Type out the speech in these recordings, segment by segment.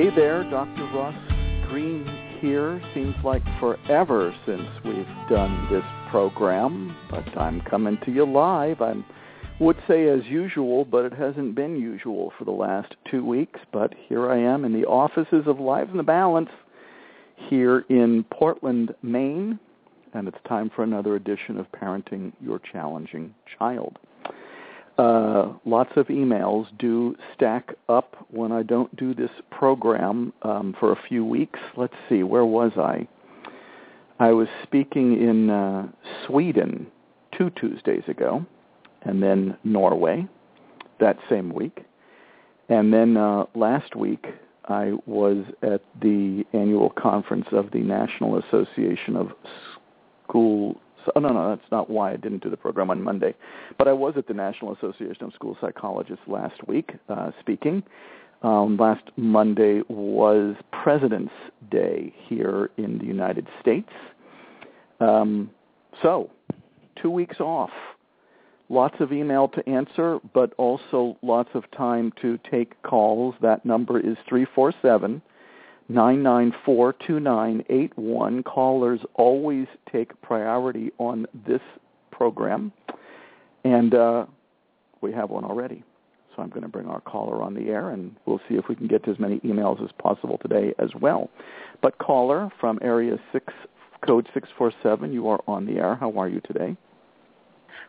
Hey there, Dr. Ross Greene here. Seems like forever since we've done this program, but I'm coming to you live. I would say as usual, but it hasn't been usual for the last two weeks. But here I am in the offices of Live in the Balance here in Portland, Maine, and it's time for another edition of Parenting Your Challenging Child. Uh, lots of emails do stack up when I don't do this program um, for a few weeks. Let's see, where was I? I was speaking in uh, Sweden two Tuesdays ago, and then Norway that same week. And then uh, last week, I was at the annual conference of the National Association of School so, oh, no, no, that's not why I didn't do the program on Monday. But I was at the National Association of School Psychologists last week uh, speaking. Um, last Monday was President's Day here in the United States. Um, so, two weeks off. Lots of email to answer, but also lots of time to take calls. That number is 347 994-2981. Callers always take priority on this program. And uh, we have one already. So I'm going to bring our caller on the air, and we'll see if we can get to as many emails as possible today as well. But caller from area 6, code 647, you are on the air. How are you today?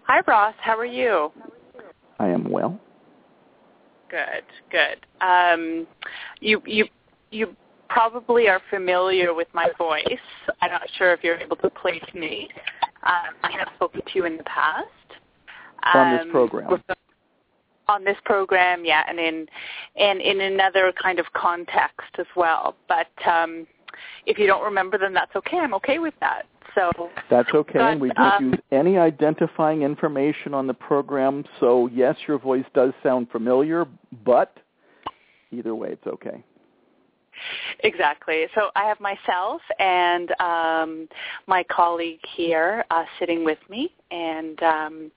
Hi, Ross. How are you? I am well. Good, good. Um, you you you probably are familiar with my voice. I'm not sure if you're able to place me. Um, I have spoken to you in the past. On this um, program. On this program, yeah, and in and in another kind of context as well. But um, if you don't remember, then that's okay. I'm okay with that. So that's okay, but, and we don't um, use any identifying information on the program. So yes, your voice does sound familiar, but either way, it's okay. Exactly. So I have myself and um, my colleague here uh, sitting with me, and um,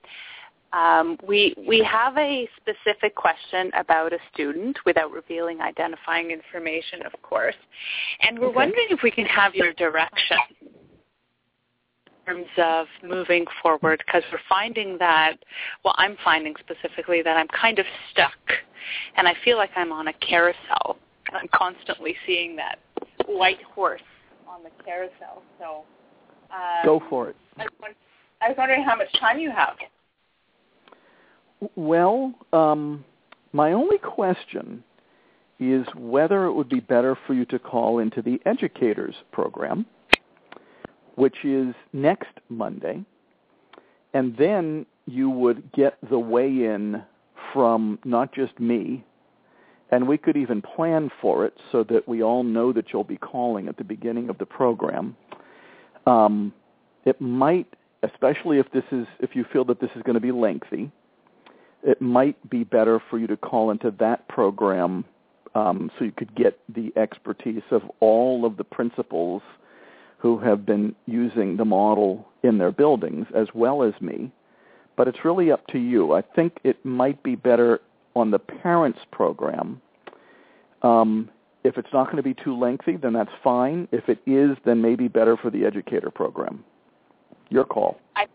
um, we we have a specific question about a student without revealing identifying information, of course, and we're okay. wondering if we can have your direction in terms of moving forward because we're finding that well i'm finding specifically that i'm kind of stuck and i feel like i'm on a carousel I'm constantly seeing that white horse on the carousel. So um, go for it. I was wondering how much time you have. Well, um, my only question is whether it would be better for you to call into the educators program, which is next Monday, and then you would get the weigh-in from not just me, and we could even plan for it so that we all know that you'll be calling at the beginning of the program. Um, it might, especially if this is, if you feel that this is going to be lengthy, it might be better for you to call into that program um, so you could get the expertise of all of the principals who have been using the model in their buildings as well as me. But it's really up to you. I think it might be better on the parents program. Um, if it's not going to be too lengthy, then that's fine. If it is, then maybe better for the educator program. Your call. I,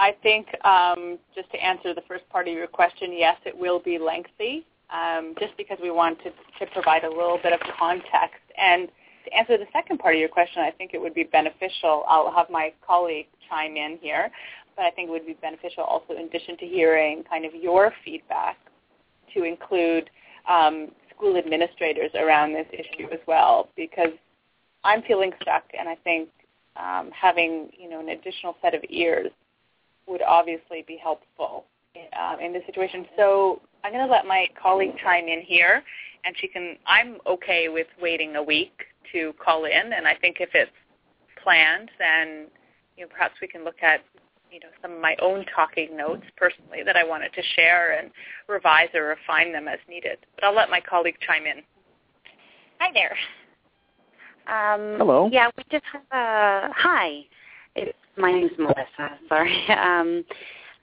I think um, just to answer the first part of your question, yes, it will be lengthy, um, just because we want to, to provide a little bit of context. And to answer the second part of your question, I think it would be beneficial. I'll have my colleague chime in here, but I think it would be beneficial also in addition to hearing kind of your feedback to include um, school administrators around this issue as well because I'm feeling stuck and I think um, having you know an additional set of ears would obviously be helpful uh, in this situation. So I'm going to let my colleague chime in here, and she can. I'm okay with waiting a week to call in, and I think if it's planned, then you know perhaps we can look at you know some of my own talking notes personally that I wanted to share and revise or refine them as needed. But I'll let my colleague chime in. Hi there. Um, Hello. Yeah, we just have a hi. It's, my name's Melissa. Sorry. Um,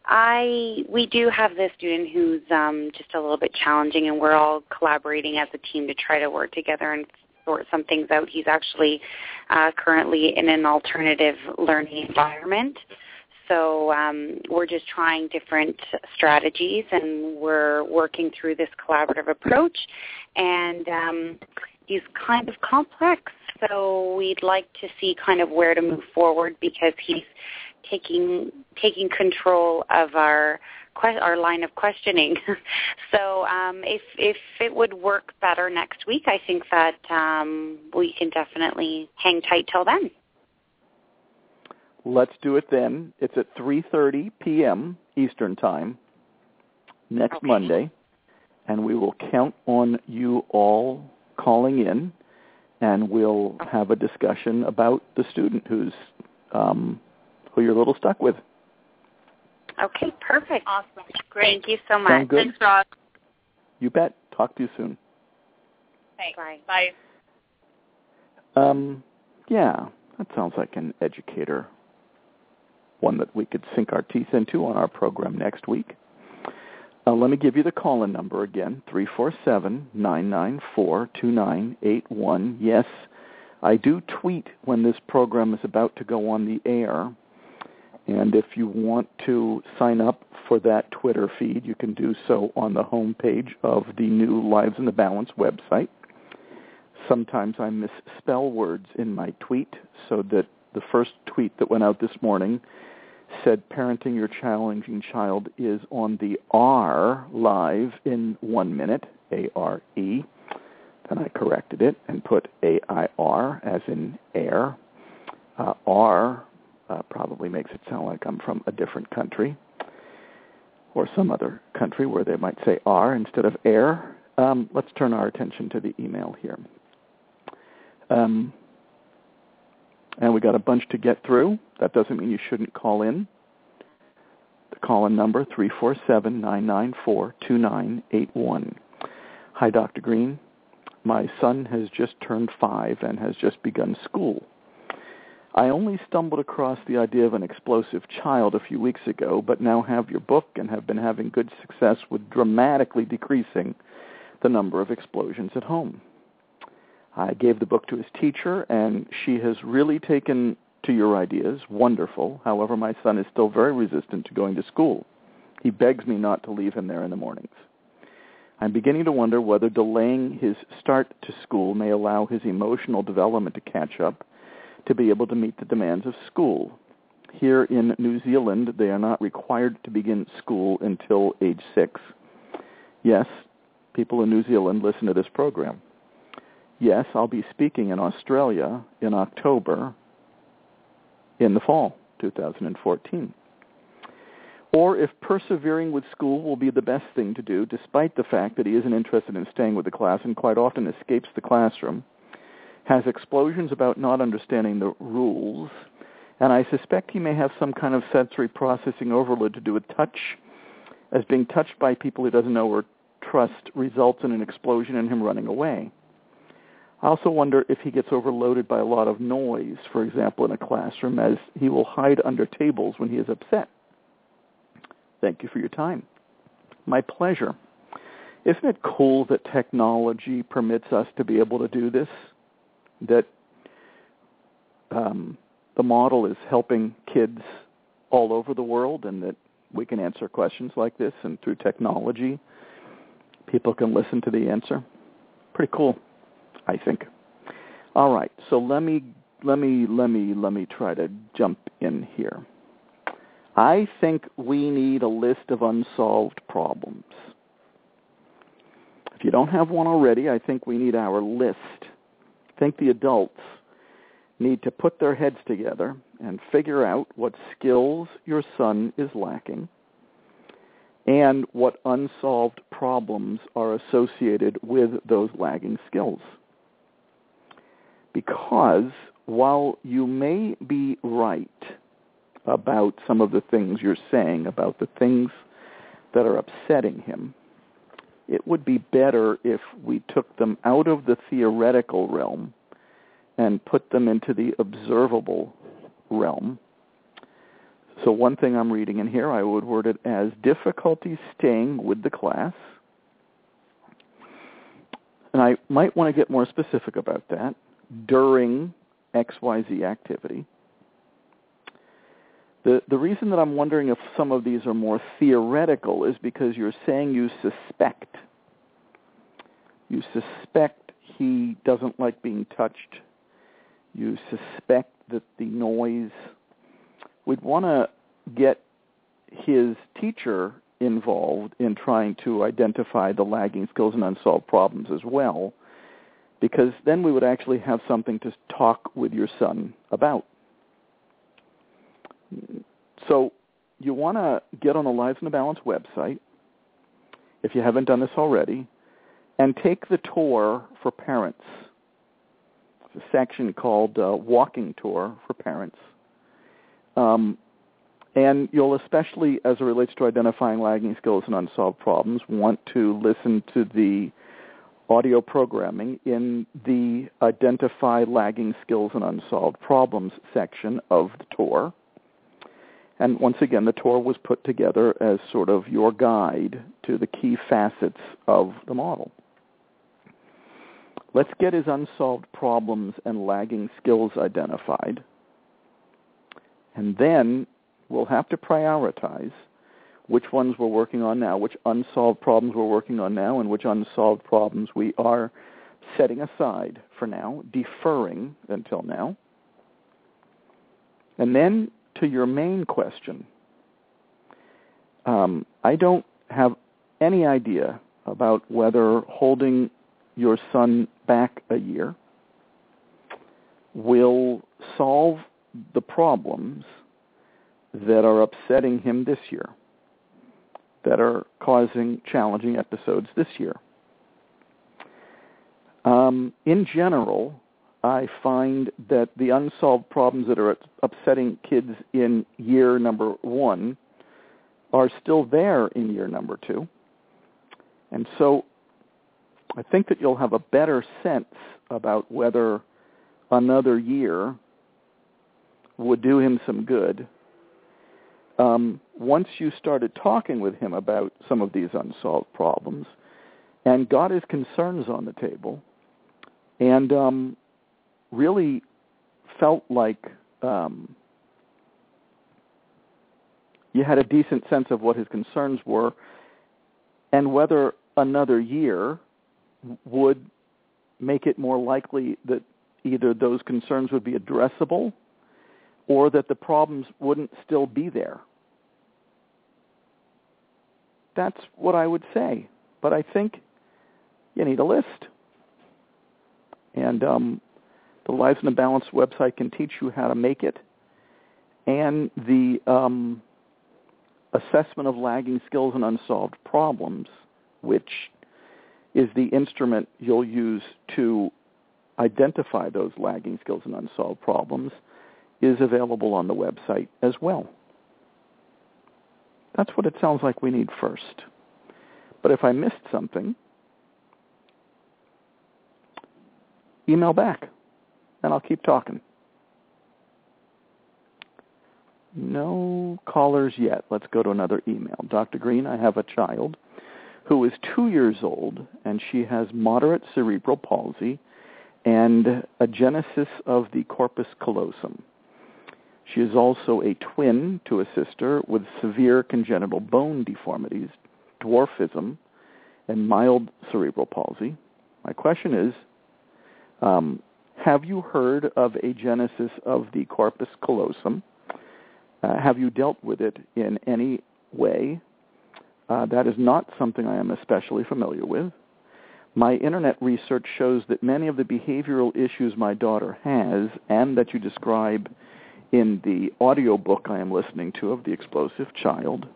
I we do have this student who's um, just a little bit challenging, and we're all collaborating as a team to try to work together and sort some things out. He's actually uh, currently in an alternative learning environment. So um, we're just trying different strategies, and we're working through this collaborative approach. And um, he's kind of complex, so we'd like to see kind of where to move forward because he's taking taking control of our our line of questioning. so um, if if it would work better next week, I think that um, we can definitely hang tight till then. Let's do it then. It's at 3:30 p.m. Eastern Time next Okay. Monday, and we will count on you all calling in, and we'll have a discussion about the student who's um, who you're a little stuck with. Okay, perfect. Awesome. Great. Thank you so much. Good? Thanks, Ross. You bet. Talk to you soon. Thanks. Bye. Bye. Um, yeah, that sounds like an educator, one that we could sink our teeth into on our program next week. Uh, let me give you the call-in number again, 347-994-2981. Yes, I do tweet when this program is about to go on the air. And if you want to sign up for that Twitter feed, you can do so on the home page of the new Lives in the Balance website. Sometimes I misspell words in my tweet, so that the first tweet that went out this morning said parenting your challenging child is on the R live in one minute, A-R-E. Then I corrected it and put A-I-R as in air. Uh, R uh, probably makes it sound like I'm from a different country or some other country where they might say R instead of air. Um, let's turn our attention to the email here. Um, and we got a bunch to get through. That doesn't mean you shouldn't call in. The call-in number, 347-994-2981. Hi, Dr. Greene. My son has just turned five and has just begun school. I only stumbled across the idea of an explosive child a few weeks ago, but now have your book and have been having good success with dramatically decreasing the number of explosions at home. I gave the book to his teacher, and she has really taken to your ideas. Wonderful. However, my son is still very resistant to going to school. He begs me not to leave him there in the mornings. I'm beginning to wonder whether delaying his start to school may allow his emotional development to catch up to be able to meet the demands of school. Here in New Zealand, they are not required to begin school until age six. Yes, people in New Zealand listen to this program. Yes, I'll be speaking in Australia in October in the fall 2014. Or if persevering with school will be the best thing to do, despite the fact that he isn't interested in staying with the class and quite often escapes the classroom, has explosions about not understanding the rules, and I suspect he may have some kind of sensory processing overload to do with touch, as being touched by people he doesn't know or trust results in an explosion and him running away. I also wonder if he gets overloaded by a lot of noise, for example, in a classroom, as he will hide under tables when he is upset. Thank you for your time. My pleasure. Isn't it cool that technology permits us to be able to do this? That um, the model is helping kids all over the world and that we can answer questions like this and through technology people can listen to the answer. Pretty cool, I think. All right, so let me let me let me let me try to jump in here. I think we need a list of unsolved problems. If you don't have one already, I think we need our list. I think the adults need to put their heads together and figure out what skills your son is lacking and what unsolved problems are associated with those lagging skills. Because while you may be right about some of the things you're saying, about the things that are upsetting him, it would be better if we took them out of the theoretical realm and put them into the observable realm. So one thing I'm reading in here, I would word it as difficulty staying with the class. And I might want to get more specific about that during XYZ activity. The, the reason that I'm wondering if some of these are more theoretical is because you're saying you suspect. You suspect he doesn't like being touched. You suspect that the noise. We'd want to get his teacher involved in trying to identify the lagging skills and unsolved problems as well, because then we would actually have something to talk with your son about. So you want to get on the Lives in the Balance website, if you haven't done this already, and take the tour for parents. It's a section called uh, Walking Tour for Parents. Um, and you'll especially, as it relates to identifying lagging skills and unsolved problems, want to listen to the audio programming in the Identify Lagging Skills and Unsolved Problems section of the tour. And once again, the tour was put together as sort of your guide to the key facets of the model. Let's get his unsolved problems and lagging skills identified. And then we'll have to prioritize which ones we're working on now, which unsolved problems we're working on now, and which unsolved problems we are setting aside for now, deferring until now. And then to your main question, um, I don't have any idea about whether holding your son back a year will solve the problems that are upsetting him this year, that are causing challenging episodes this year. Um, in general, I find that the unsolved problems that are upsetting kids in year number one are still there in year number two. And so I think that you'll have a better sense about whether another year would do him some good um, once you started talking with him about some of these unsolved problems and got his concerns on the table and um, really felt like um, you had a decent sense of what his concerns were and whether another year would make it more likely that either those concerns would be addressable or that the problems wouldn't still be there. That's what I would say. But I think you need a list. And um, the Lives in the Balance website can teach you how to make it. And the um, assessment of lagging skills and unsolved problems, which is the instrument you'll use to identify those lagging skills and unsolved problems, is available on the website as well. That's what it sounds like we need first. But if I missed something, email back, and I'll keep talking. No callers yet. Let's go to another email. Dr. Greene, I have a child who is two years old, and she has moderate cerebral palsy and agenesis of the corpus callosum. She is also a twin to a sister with severe congenital bone deformities, dwarfism, and mild cerebral palsy. My question is, um, have you heard of agenesis of the corpus callosum? Uh, have you dealt with it in any way? Uh, that is not something I am especially familiar with. My internet research shows that many of the behavioral issues my daughter has and that you describe in the audio book I am listening to of The Explosive Child.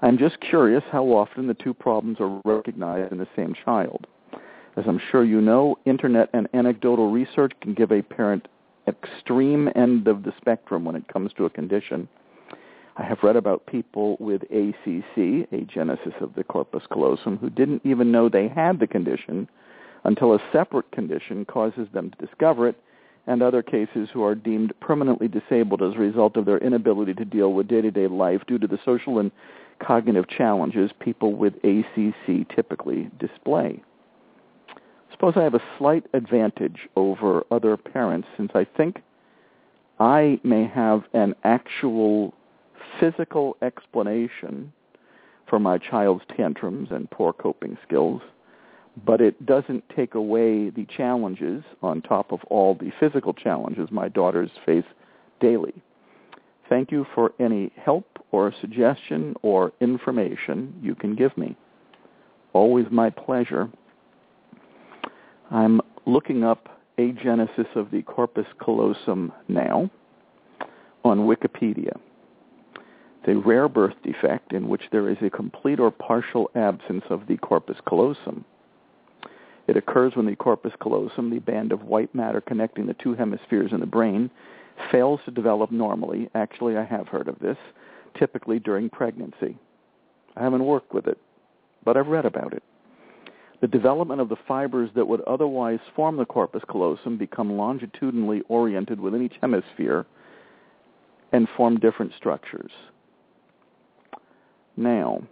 I'm just curious how often the two problems are recognized in the same child. As I'm sure you know, internet and anecdotal research can give a parent extreme end of the spectrum when it comes to a condition. I have read about people with ACC, agenesis of the corpus callosum, who didn't even know they had the condition until a separate condition causes them to discover it, and other cases who are deemed permanently disabled as a result of their inability to deal with day-to-day life due to the social and cognitive challenges people with ACC typically display. Suppose I have a slight advantage over other parents since I think I may have an actual physical explanation for my child's tantrums and poor coping skills, but it doesn't take away the challenges on top of all the physical challenges my daughters face daily. Thank you for any help or suggestion or information you can give me. Always my pleasure. I'm looking up agenesis of the corpus callosum now on Wikipedia. It's a rare birth defect in which there is a complete or partial absence of the corpus callosum. It occurs when the corpus callosum, the band of white matter connecting the two hemispheres in the brain, fails to develop normally. Actually, I have heard of this, typically during pregnancy. I haven't worked with it, but I've read about it the development of the fibers that would otherwise form the corpus callosum become longitudinally oriented within each hemisphere and form different structures. Now,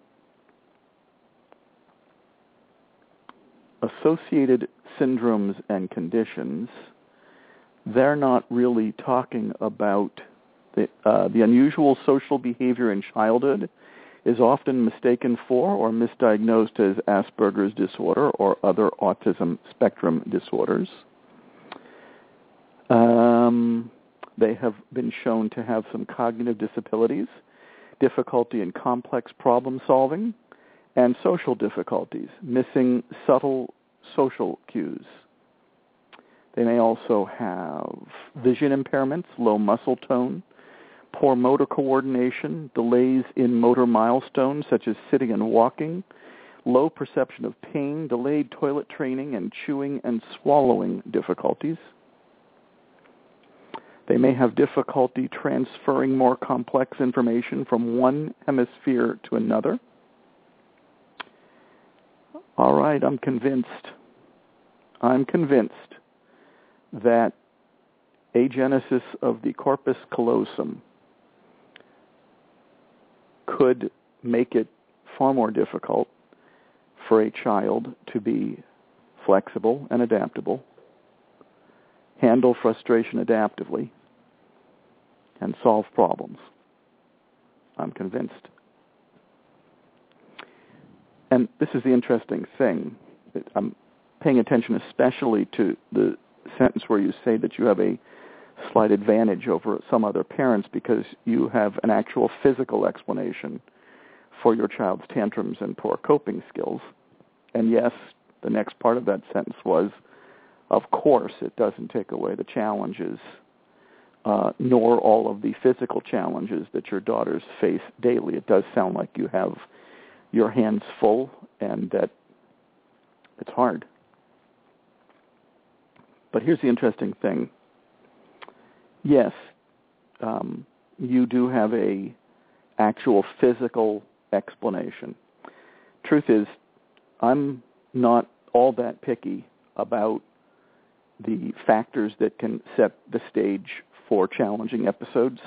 associated syndromes and conditions, they're not really talking about the, uh, the unusual social behavior in childhood is often mistaken for or misdiagnosed as Asperger's disorder or other autism spectrum disorders. Um, they have been shown to have some cognitive disabilities, difficulty in complex problem solving, and social difficulties, missing subtle social cues. They may also have vision impairments, low muscle tone, poor motor coordination, delays in motor milestones such as sitting and walking, low perception of pain, delayed toilet training, and chewing and swallowing difficulties. They may have difficulty transferring more complex information from one hemisphere to another. All right, I'm convinced. I'm convinced that agenesis of the corpus callosum could make it far more difficult for a child to be flexible and adaptable, handle frustration adaptively, and solve problems. I'm convinced. And this is the interesting thing. I'm paying attention especially to the sentence where you say that you have a slight advantage over some other parents because you have an actual physical explanation for your child's tantrums and poor coping skills. And yes, the next part of that sentence was, of course, it doesn't take away the challenges, uh, nor all of the physical challenges that your daughters face daily. It does sound like you have your hands full and that it's hard. But here's the interesting thing yes, um, you do have a actual physical explanation. Truth is, I'm not all that picky about the factors that can set the stage for challenging episodes.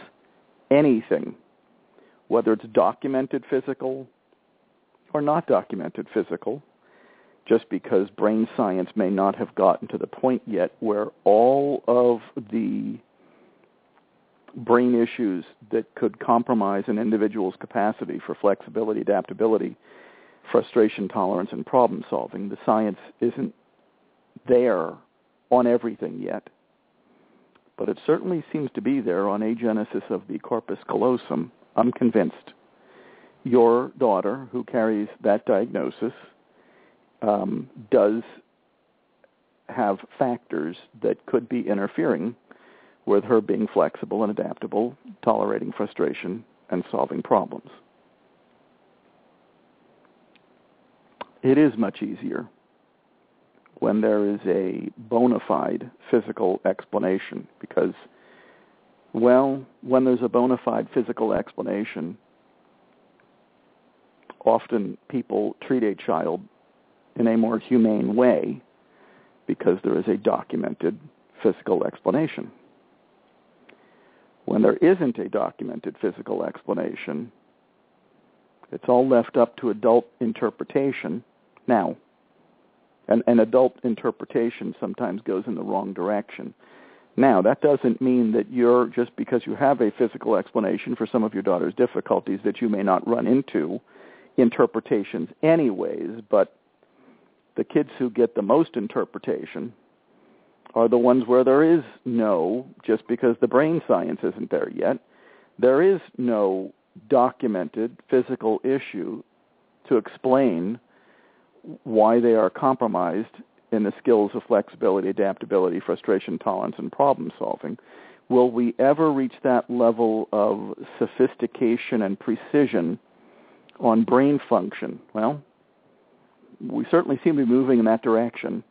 Anything, whether it's documented physical or not documented physical, just because brain science may not have gotten to the point yet where all of the brain issues that could compromise an individual's capacity for flexibility, adaptability, frustration tolerance, and problem solving. The science isn't there on everything yet, but it certainly seems to be there on agenesis of the corpus callosum. I'm convinced. Your daughter, who carries that diagnosis, um, does have factors that could be interfering with her being flexible and adaptable, tolerating frustration, and solving problems. It is much easier when there is a bona fide physical explanation because, well, when there's a bona fide physical explanation, often people treat a child in a more humane way because there is a documented physical explanation. When there isn't a documented physical explanation, it's all left up to adult interpretation. Now, And, an adult interpretation sometimes goes in the wrong direction. Now, that doesn't mean that you're, just because you have a physical explanation for some of your daughter's difficulties, that you may not run into interpretations anyways, but the kids who get the most interpretation are the ones where there is no, just because the brain science isn't there yet, there is no documented physical issue to explain why they are compromised in the skills of flexibility, adaptability, frustration, tolerance, and problem solving. Will we ever reach that level of sophistication and precision on brain function? Well, we certainly seem to be moving in that direction.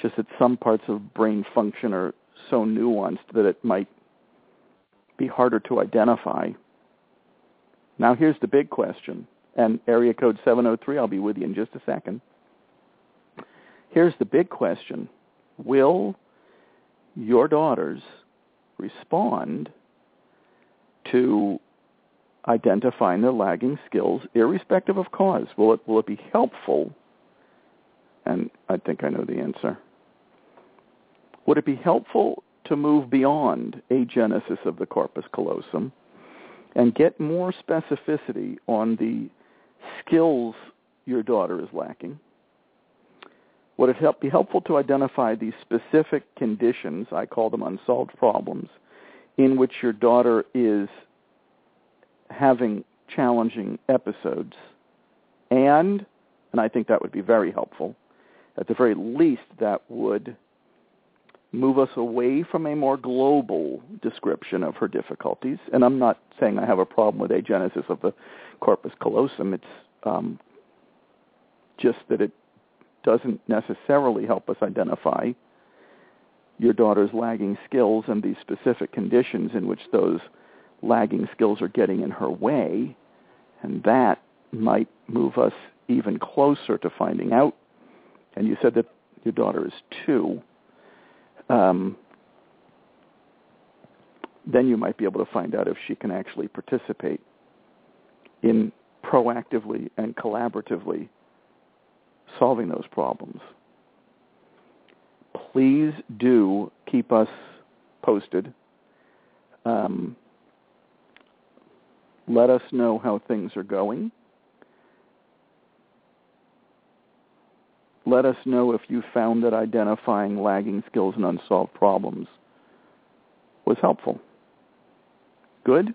Just that some parts of brain function are so nuanced that it might be harder to identify. Now here's the big question and area code 703. I'll be with you in just a second. Here's the big question. Will your daughters respond to identifying their lagging skills irrespective of cause? Will it, will it be helpful? And I think I know the answer. Would it be helpful to move beyond agenesis of the corpus callosum and get more specificity on the skills your daughter is lacking? Would it help, be helpful to identify the specific conditions, I call them unsolved problems, in which your daughter is having challenging episodes? And, and I think that would be very helpful, at the very least that would move us away from a more global description of her difficulties. And I'm not saying I have a problem with agenesis of the corpus callosum. It's um, just that it doesn't necessarily help us identify your daughter's lagging skills and the specific conditions in which those lagging skills are getting in her way. And that might move us even closer to finding out. And you said that your daughter is two. Um, then you might be able to find out if she can actually participate in proactively and collaboratively solving those problems. Please do keep us posted. Um, let us know how things are going. Let us know if you found that identifying lagging skills and unsolved problems was helpful. Good?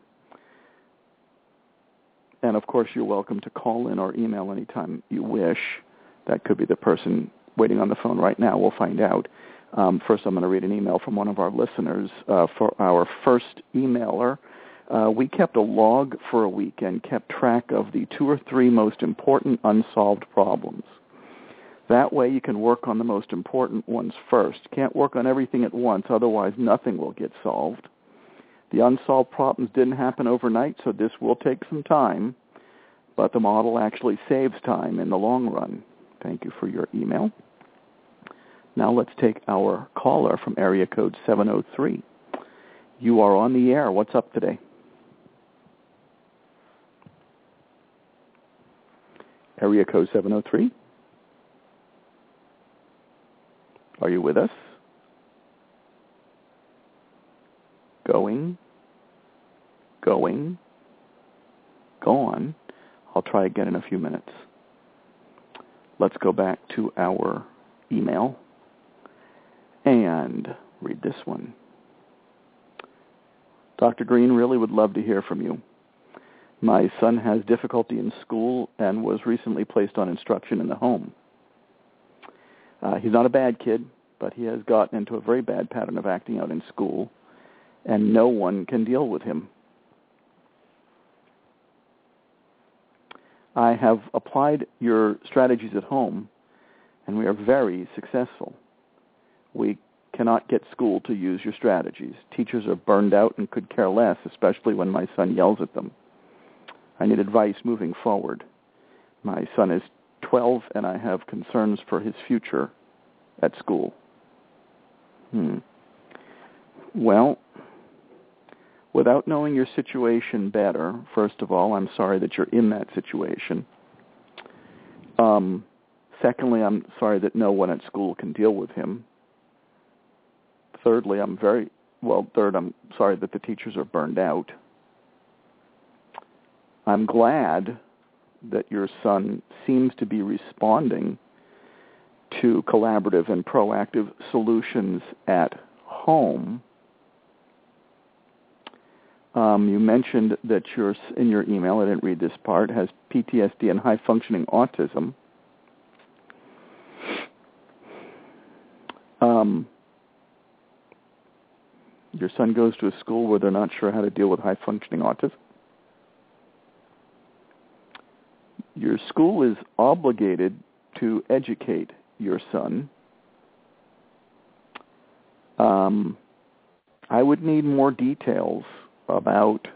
And of course, you're welcome to call in or email anytime you wish. That could be the person waiting on the phone right now. We'll find out. Um, first, I'm going to read an email from one of our listeners. Uh, for our first emailer, uh, we kept a log for a week and kept track of the two or three most important unsolved problems. That way you can work on the most important ones first. Can't work on everything at once, otherwise nothing will get solved. The unsolved problems didn't happen overnight, so this will take some time, but the model actually saves time in the long run. Thank you for your email. Now let's take our caller from area code 703. You are on the air. What's up today? Area code 703. Are you with us? Going, going, gone. I'll try again in a few minutes. Let's go back to our email. and read this one. Dr. Greene really would love to hear from you. My son has difficulty in school and was recently placed on instruction in the home. Uh, he's not a bad kid, but he has gotten into a very bad pattern of acting out in school, and no one can deal with him. I have applied your strategies at home, and we are very successful. We cannot get school to use your strategies. Teachers are burned out and could care less, especially when my son yells at them. I need advice moving forward. My son is 12 and I have concerns for his future at school. Hmm. Well, without knowing your situation better, first of all, I'm sorry that you're in that situation. Um, secondly, I'm sorry that no one at school can deal with him. Thirdly, I'm very well. Third, I'm sorry that the teachers are burned out. I'm glad that your son seems to be responding to collaborative and proactive solutions at home. Um, you mentioned that your in your email, I didn't read this part, has PTSD and high functioning autism. Um, your son goes to a school where they're not sure how to deal with high functioning autism. Your school is obligated to educate your son. Um, I would need more details about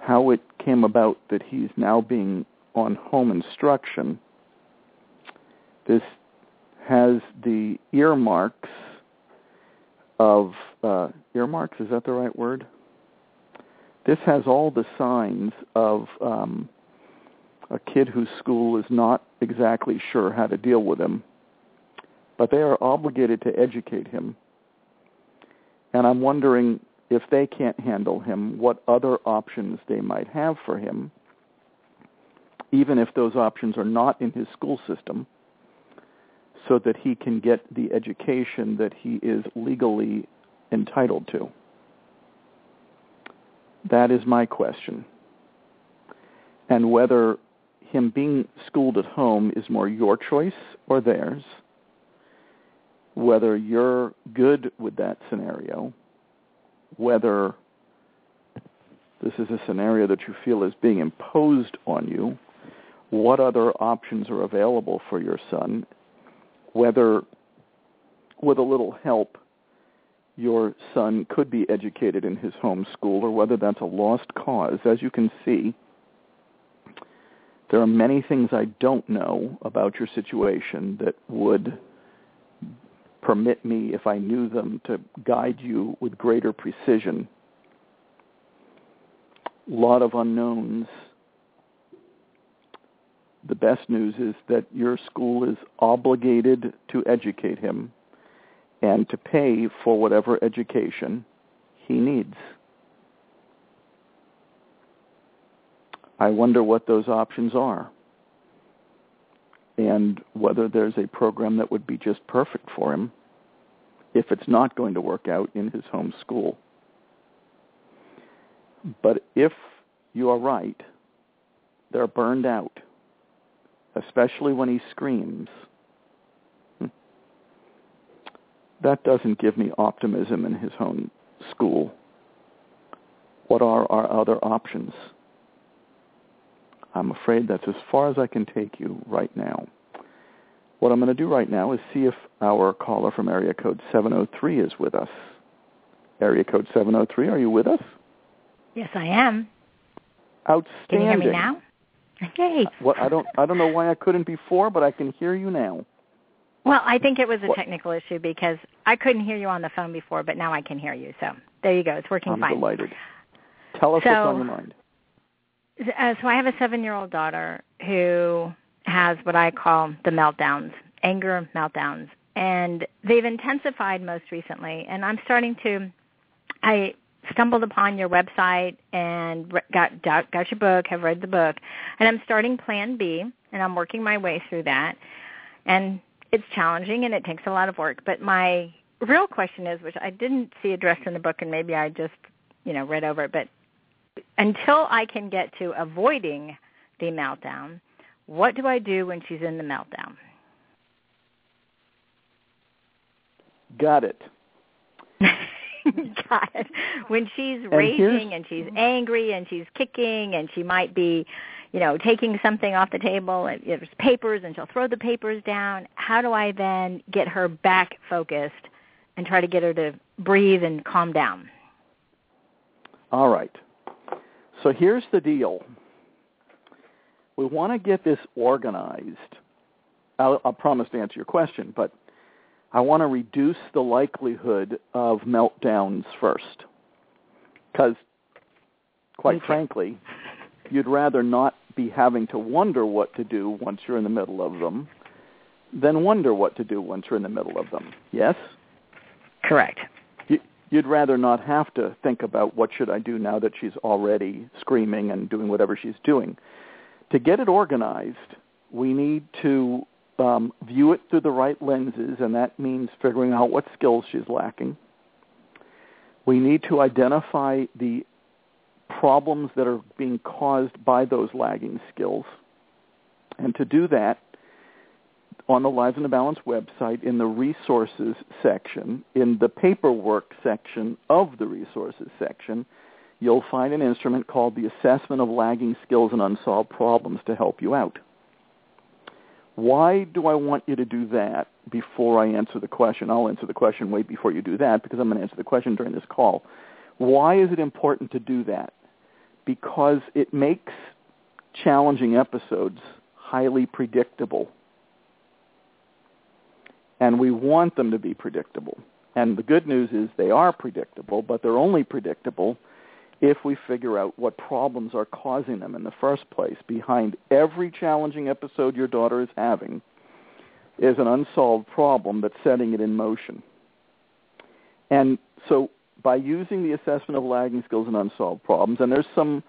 how it came about that he's now being on home instruction. This has the earmarks of uh, earmarks. Is that the right word? This has all the signs of um, a kid whose school is not exactly sure how to deal with him, but they are obligated to educate him. And I'm wondering if they can't handle him, what other options they might have for him, even if those options are not in his school system, so that he can get the education that he is legally entitled to. That is my question. And whether him being schooled at home is more your choice or theirs, whether you're good with that scenario, whether this is a scenario that you feel is being imposed on you, what other options are available for your son, whether with a little help your son could be educated in his home school or whether that's a lost cause. As you can see, there are many things I don't know about your situation that would permit me, if I knew them, to guide you with greater precision. A lot of unknowns. The best news is that your school is obligated to educate him and to pay for whatever education he needs. I wonder what those options are and whether there's a program that would be just perfect for him if it's not going to work out in his home school. But if you are right, they're burned out, especially when he screams. Hmm. That doesn't give me optimism in his home school. What are our other options? I'm afraid that's as far as I can take you right now. What I'm going to do right now is see if our caller from area code 703 is with us. Area code 703, are you with us? Yes, I am. Outstanding. Can you hear me now? Okay. Uh, well, I don't I don't know why I couldn't before, but I can hear you now. Well, I think it was a technical issue because I couldn't hear you on the phone before, but now I can hear you. So there you go. It's working I'm fine. delighted. Tell us so, what's on your mind. Uh, so I have a seven-year-old daughter who has what I call the meltdowns, anger meltdowns, and they've intensified most recently. And I'm starting to, I stumbled upon your website and got got your book, have read the book, and I'm starting Plan B, and I'm working my way through that. And it's challenging and it takes a lot of work, but my real question is, which I didn't see addressed in the book, and maybe I just, you know, read over it, but until I can get to avoiding the meltdown, what do I do when she's in the meltdown? Got it. Got it. When she's and raging and she's angry and she's kicking and she might be, you know, taking something off the table and there's papers and she'll throw the papers down. How do I then get her back focused and try to get her to breathe and calm down? All right. So here's the deal. We want to get this organized. I'll, I'll promise to answer your question, but I want to reduce the likelihood of meltdowns first. Because, quite frankly, you'd rather not be having to wonder what to do once you're in the middle of them than wonder what to do once you're in the middle of them. Yes? Correct. You'd rather not have to think about what should I do now that she's already screaming and doing whatever she's doing. To get it organized, we need to um, view it through the right lenses, and that means figuring out what skills she's lacking. We need to identify the problems that are being caused by those lagging skills. And to do that, on the Lives in the Balance website, in the resources section, in the paperwork section of the resources section, you'll find an instrument called the Assessment of Lagging Skills and Unsolved Problems to help you out. Why do I want you to do that before I answer the question? I'll answer the question way before you do that because I'm going to answer the question during this call. Why is it important to do that? Because it makes challenging episodes highly predictable. And we want them to be predictable. And the good news is they are predictable, but they're only predictable if we figure out what problems are causing them in the first place. Behind every challenging episode your daughter is having is an unsolved problem that's setting it in motion. And so by using the assessment of lagging skills and unsolved problems, and there's some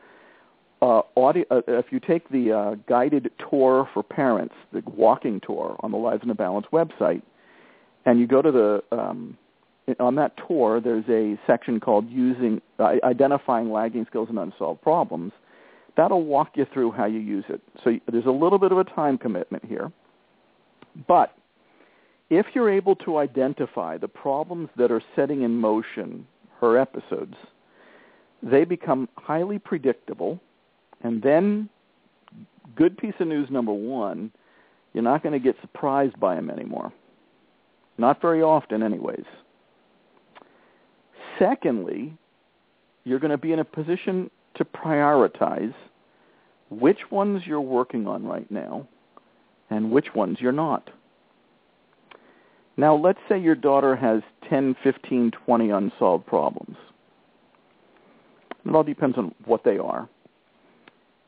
uh, audio, uh, if you take the uh, guided tour for parents, the walking tour on the Lives in the Balance website, and you go to the um, on that tour, there's a section called using uh, identifying lagging skills and unsolved problems. That'll walk you through how you use it. So there's a little bit of a time commitment here, but if you're able to identify the problems that are setting in motion her episodes, they become highly predictable, and then good piece of news number one, you're not going to get surprised by them anymore. Not very often, anyways. Secondly, you're going to be in a position to prioritize which ones you're working on right now and which ones you're not. Now, let's say your daughter has 10, 15, 20 unsolved problems. It all depends on what they are.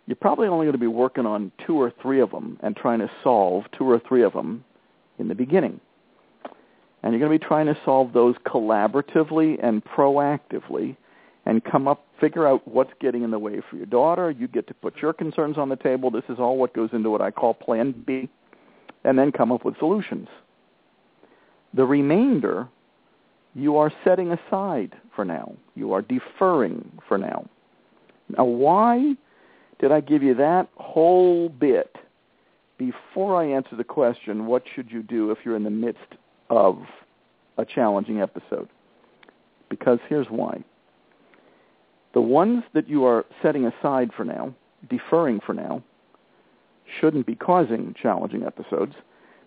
You're probably only going to be working on two or three of them and trying to solve two or three of them in the beginning. And you're going to be trying to solve those collaboratively and proactively and come up, figure out what's getting in the way for your daughter. You get to put your concerns on the table. This is all what goes into what I call Plan B, and then come up with solutions. The remainder, you are setting aside for now. You are deferring for now. Now, why did I give you that whole bit before I answer the question, what should you do if you're in the midst of a challenging episode. Because here's why. The ones that you are setting aside for now, deferring for now, shouldn't be causing challenging episodes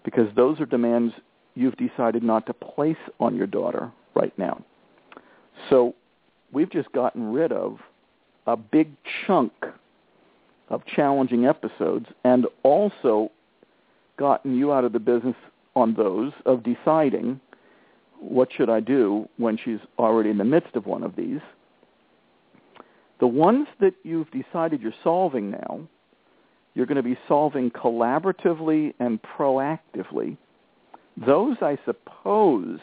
because those are demands you've decided not to place on your daughter right now. So we've just gotten rid of a big chunk of challenging episodes and also gotten you out of the business on those of deciding what should I do when she's already in the midst of one of these. The ones that you've decided you're solving now, you're going to be solving collaboratively and proactively. Those, I suppose,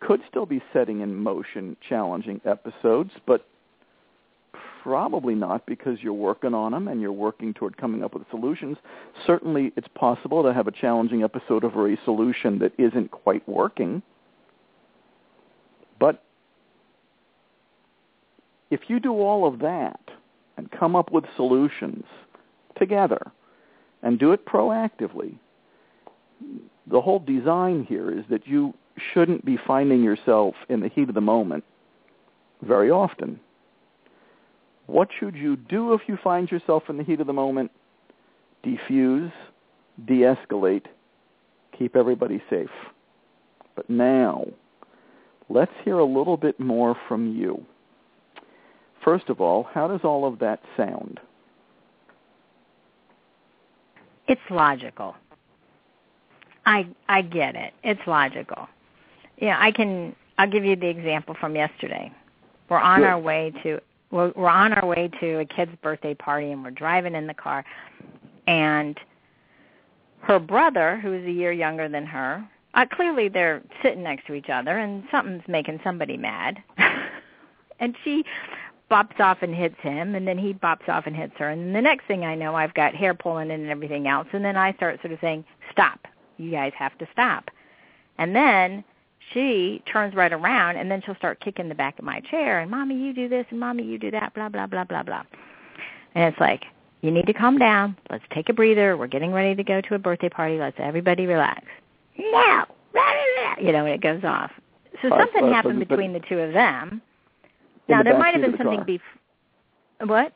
could still be setting in motion challenging episodes, but Probably not because you're working on them and you're working toward coming up with solutions. Certainly it's possible to have a challenging episode over a solution that isn't quite working. But if you do all of that and come up with solutions together and do it proactively, the whole design here is that you shouldn't be finding yourself in the heat of the moment very often. What should you do if you find yourself in the heat of the moment? Defuse, de-escalate, keep everybody safe. But now, let's hear a little bit more from you. First of all, how does all of that sound? It's logical. I I get it. It's logical. Yeah, I can. I'll give you the example from yesterday. We're on Good. our way to we're, we're on our way to a kid's birthday party, and we're driving in the car, and her brother, who is a year younger than her, uh, clearly they're sitting next to each other, and something's making somebody mad, and she bops off and hits him, and then he bops off and hits her, and the next thing I know, I've got hair pulling in and everything else, and then I start sort of saying, "Stop! You guys have to stop," and then she turns right around and then she'll start kicking the back of my chair and mommy you do this and mommy you do that blah blah blah blah blah. And it's like you need to calm down. Let's take a breather. We're getting ready to go to a birthday party. Let's everybody relax. No! You know and it goes off. So something happened between the two of them. Now the there might have been something car. bef- what?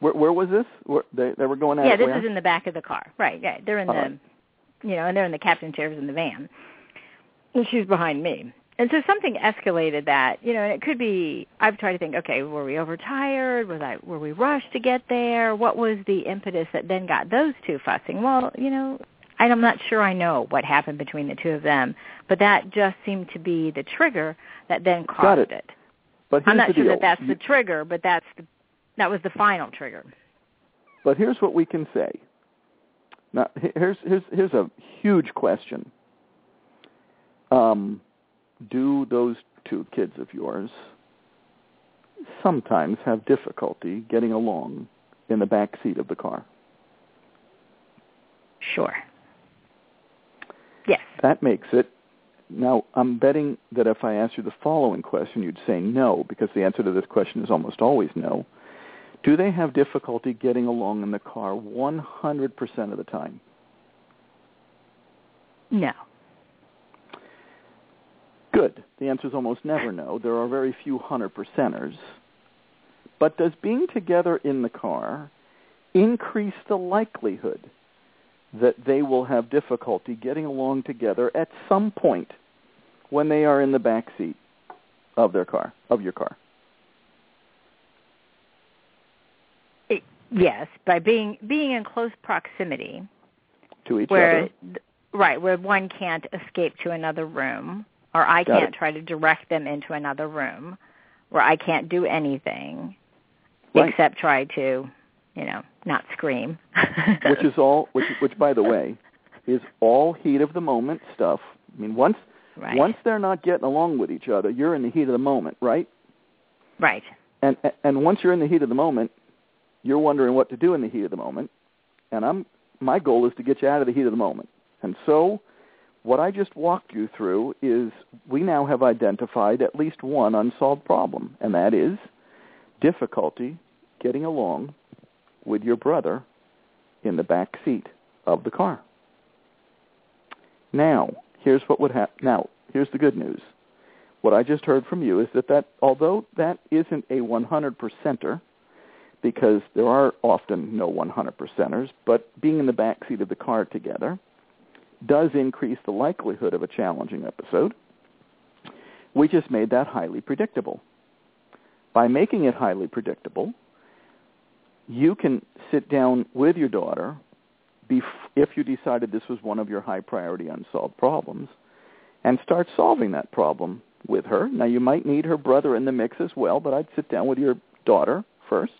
Where, where was this? Where, they, they were going at yeah this is in the back of the car. Right yeah they're in All the right. you know and they're in the captain chairs in the van she's behind me and so something escalated that you know and it could be i've tried to think okay were we overtired was i were we rushed to get there what was the impetus that then got those two fussing well you know i'm not sure i know what happened between the two of them but that just seemed to be the trigger that then caused Got it. But here's i'm not sure deal. that that's the trigger but that's the that was the final trigger But here's what we can say. Now, here's here's here's a huge question. Um, do those two kids of yours sometimes have difficulty getting along in the back seat of the car? sure yes That makes it. Now, I'm betting that if I asked you the following question, you'd say no, because the answer to this question is almost always no. Do they have difficulty getting along in the car 100% of the time? no Good. The answer is almost never no. There are very few hundred percenters. But does being together in the car increase the likelihood that they will have difficulty getting along together at some point when they are in the back seat of their car, of your car? It- yes by being being in close proximity To each where other. right where one can't escape to another room or I Got can't it. try to direct them into another room where I can't do anything Right. except try to you know not scream which is all which which by the way is all heat of the moment stuff. I mean once right once they're not getting along with each other, you're in the heat of the moment, right? right and and once you're in the heat of the moment, you're wondering what to do in the heat of the moment. And I'm my goal is to get you out of the heat of the moment. And so what I just walked you through is we now have identified at least one unsolved problem, and that is difficulty getting along with your brother in the back seat of the car. Now, here's what would happen. Now, here's the good news what I just heard from you is that, that although that isn't a 100 percenter, because there are often no 100 percenters, but being in the back seat of the car together does increase the likelihood of a challenging episode. We just made that highly predictable. By making it highly predictable, you can sit down with your daughter if you decided this was one of your high priority unsolved problems and start solving that problem with her. Now, you might need her brother in the mix as well, but I'd sit down with your daughter first.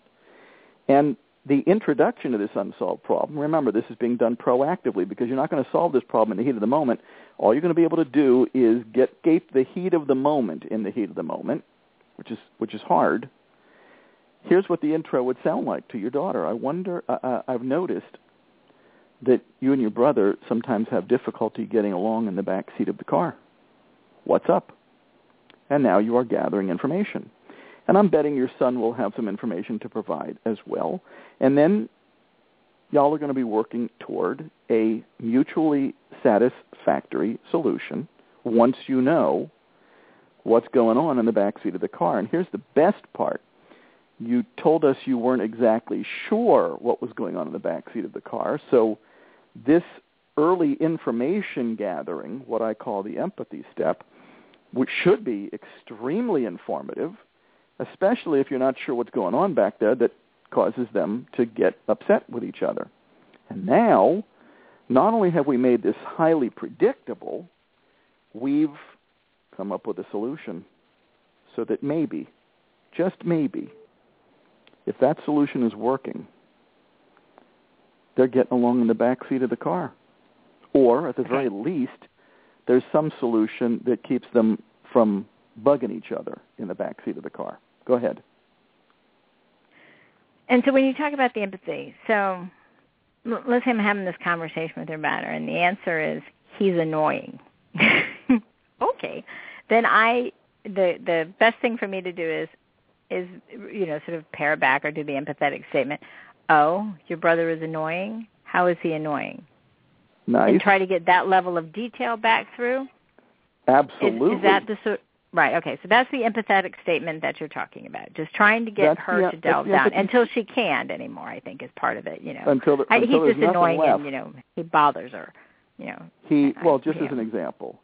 And the introduction to this unsolved problem, remember, this is being done proactively because you're not going to solve this problem in the heat of the moment. All you're going to be able to do is get, get the heat of the moment in the heat of the moment, which is, which is hard. Here's what the intro would sound like to your daughter. I wonder, uh, uh, I've noticed that you and your brother sometimes have difficulty getting along in the back seat of the car. What's up? and now you are gathering information. And I'm betting your son will have some information to provide as well. And then y'all are going to be working toward a mutually satisfactory solution once you know what's going on in the back seat of the car. And here's the best part. You told us you weren't exactly sure what was going on in the back seat of the car. So this early information gathering, what I call the empathy step, which should be extremely informative, especially if you're not sure what's going on back there that causes them to get upset with each other. And now, not only have we made this highly predictable, we've come up with a solution so that maybe, just maybe, if that solution is working, they're getting along in the back seat of the car. Or, at the very least, there's some solution that keeps them from bugging each other in the back seat of the car. Go ahead. And so when you talk about the empathy, so let's say I'm having this conversation with your daughter, and the answer is he's annoying. okay, then I the the best thing for me to do is is you know sort of pare back or do the empathetic statement. Oh, your brother is annoying. How is he annoying? Nice. And try to get that level of detail back through. Absolutely. Is, is that the sort? Right. Okay. So that's the empathetic statement that you're talking about. Just trying to get That's her the- to delve down empathy- until she can't anymore. I think is part of it. You know, Until the- I, until he's just annoying left. and you know he bothers her. You know. He well, just yeah. as an example,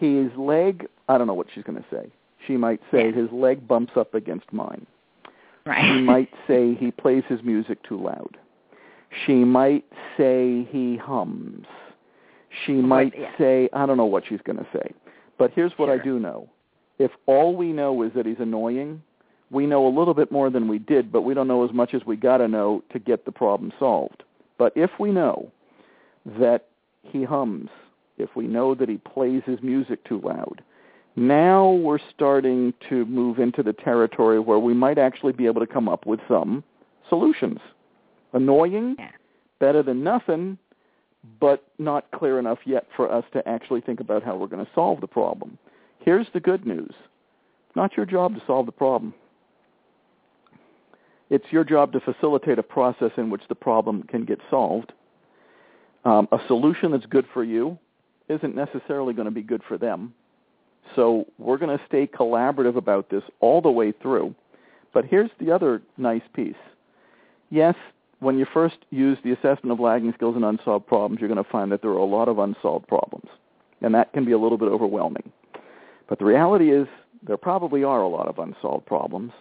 his leg. I don't know what she's going to say. She might say Yeah. his leg bumps up against mine. Right. She might say he plays his music too loud. She might say he hums. She might yeah. say I don't know what she's going to say. But here's what I do know. If all we know is that he's annoying, we know a little bit more than we did, but we don't know as much as we got to know to get the problem solved. But if we know that he hums, if we know that he plays his music too loud, now we're starting to move into the territory where we might actually be able to come up with some solutions. Annoying, better than nothing, but not clear enough yet for us to actually think about how we're going to solve the problem. Here's the good news. It's not your job to solve the problem. It's your job to facilitate a process in which the problem can get solved. Um, a solution that's good for you isn't necessarily going to be good for them. So we're going to stay collaborative about this all the way through. But here's the other nice piece. Yes, when you first use the assessment of lagging skills and unsolved problems, you're going to find that there are a lot of unsolved problems. And that can be a little bit overwhelming. But the reality is there probably are a lot of unsolved problems.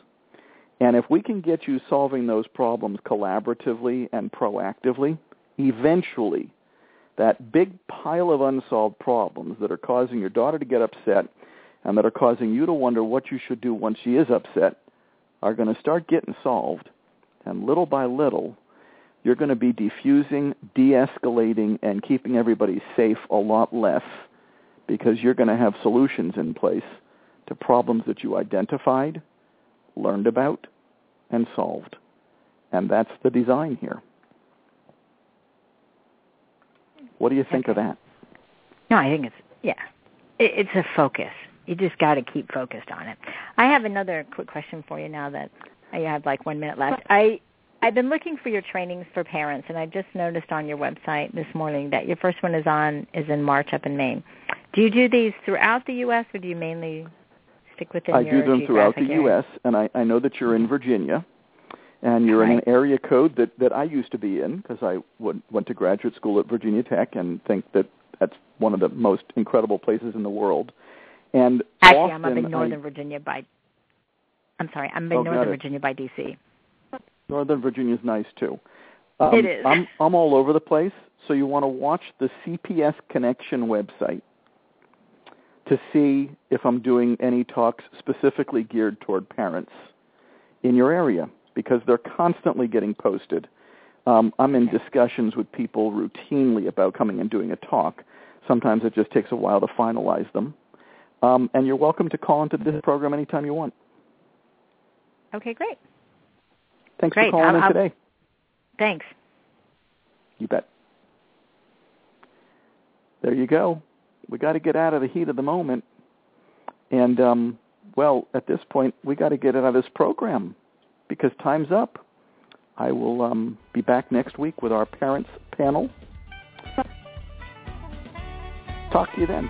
And if we can get you solving those problems collaboratively and proactively, eventually that big pile of unsolved problems that are causing your daughter to get upset and that are causing you to wonder what you should do once she is upset are going to start getting solved. And little by little, you're going to be diffusing, de-escalating, and keeping everybody safe a lot less because you're going to have solutions in place to problems that you identified, learned about, and solved. And that's the design here. What do you think of that? No, I think it's yeah, it, it's a focus. You just got to keep focused on it. I have another quick question for you now that I have like one minute left. I I've been looking for your trainings for parents, and I just noticed on your website this morning that your first one is on is in March up in Maine. Do you do these throughout the U.S. or do you mainly stick within? I do them throughout the area? U.S., and I, I know that you're in Virginia, and you're in an area code that, that I used to be in because I went, went to graduate school at Virginia Tech and think that that's one of the most incredible places in the world. And Actually, I'm up in I- Northern Virginia by. I'm sorry, I'm in Oh, Northern. Virginia by D.C. Northern Virginia's nice too. Um, It is. I'm I'm all over the place, so you want to watch the CPS Connection website to see if I'm doing any talks specifically geared toward parents in your area because they're constantly getting posted. Um, I'm in discussions with people routinely about coming and doing a talk. Sometimes it just takes a while to finalize them. Um, and you're welcome to call into this program anytime you want. Okay, great. Thanks Great. for calling I'll- in I'll- today. Thanks. You bet. There you go. We got to get out of the heat of the moment and um, well, at this point, we got to get out of this program because time's up. I will um, be back next week with our parents panel. Talk to you then.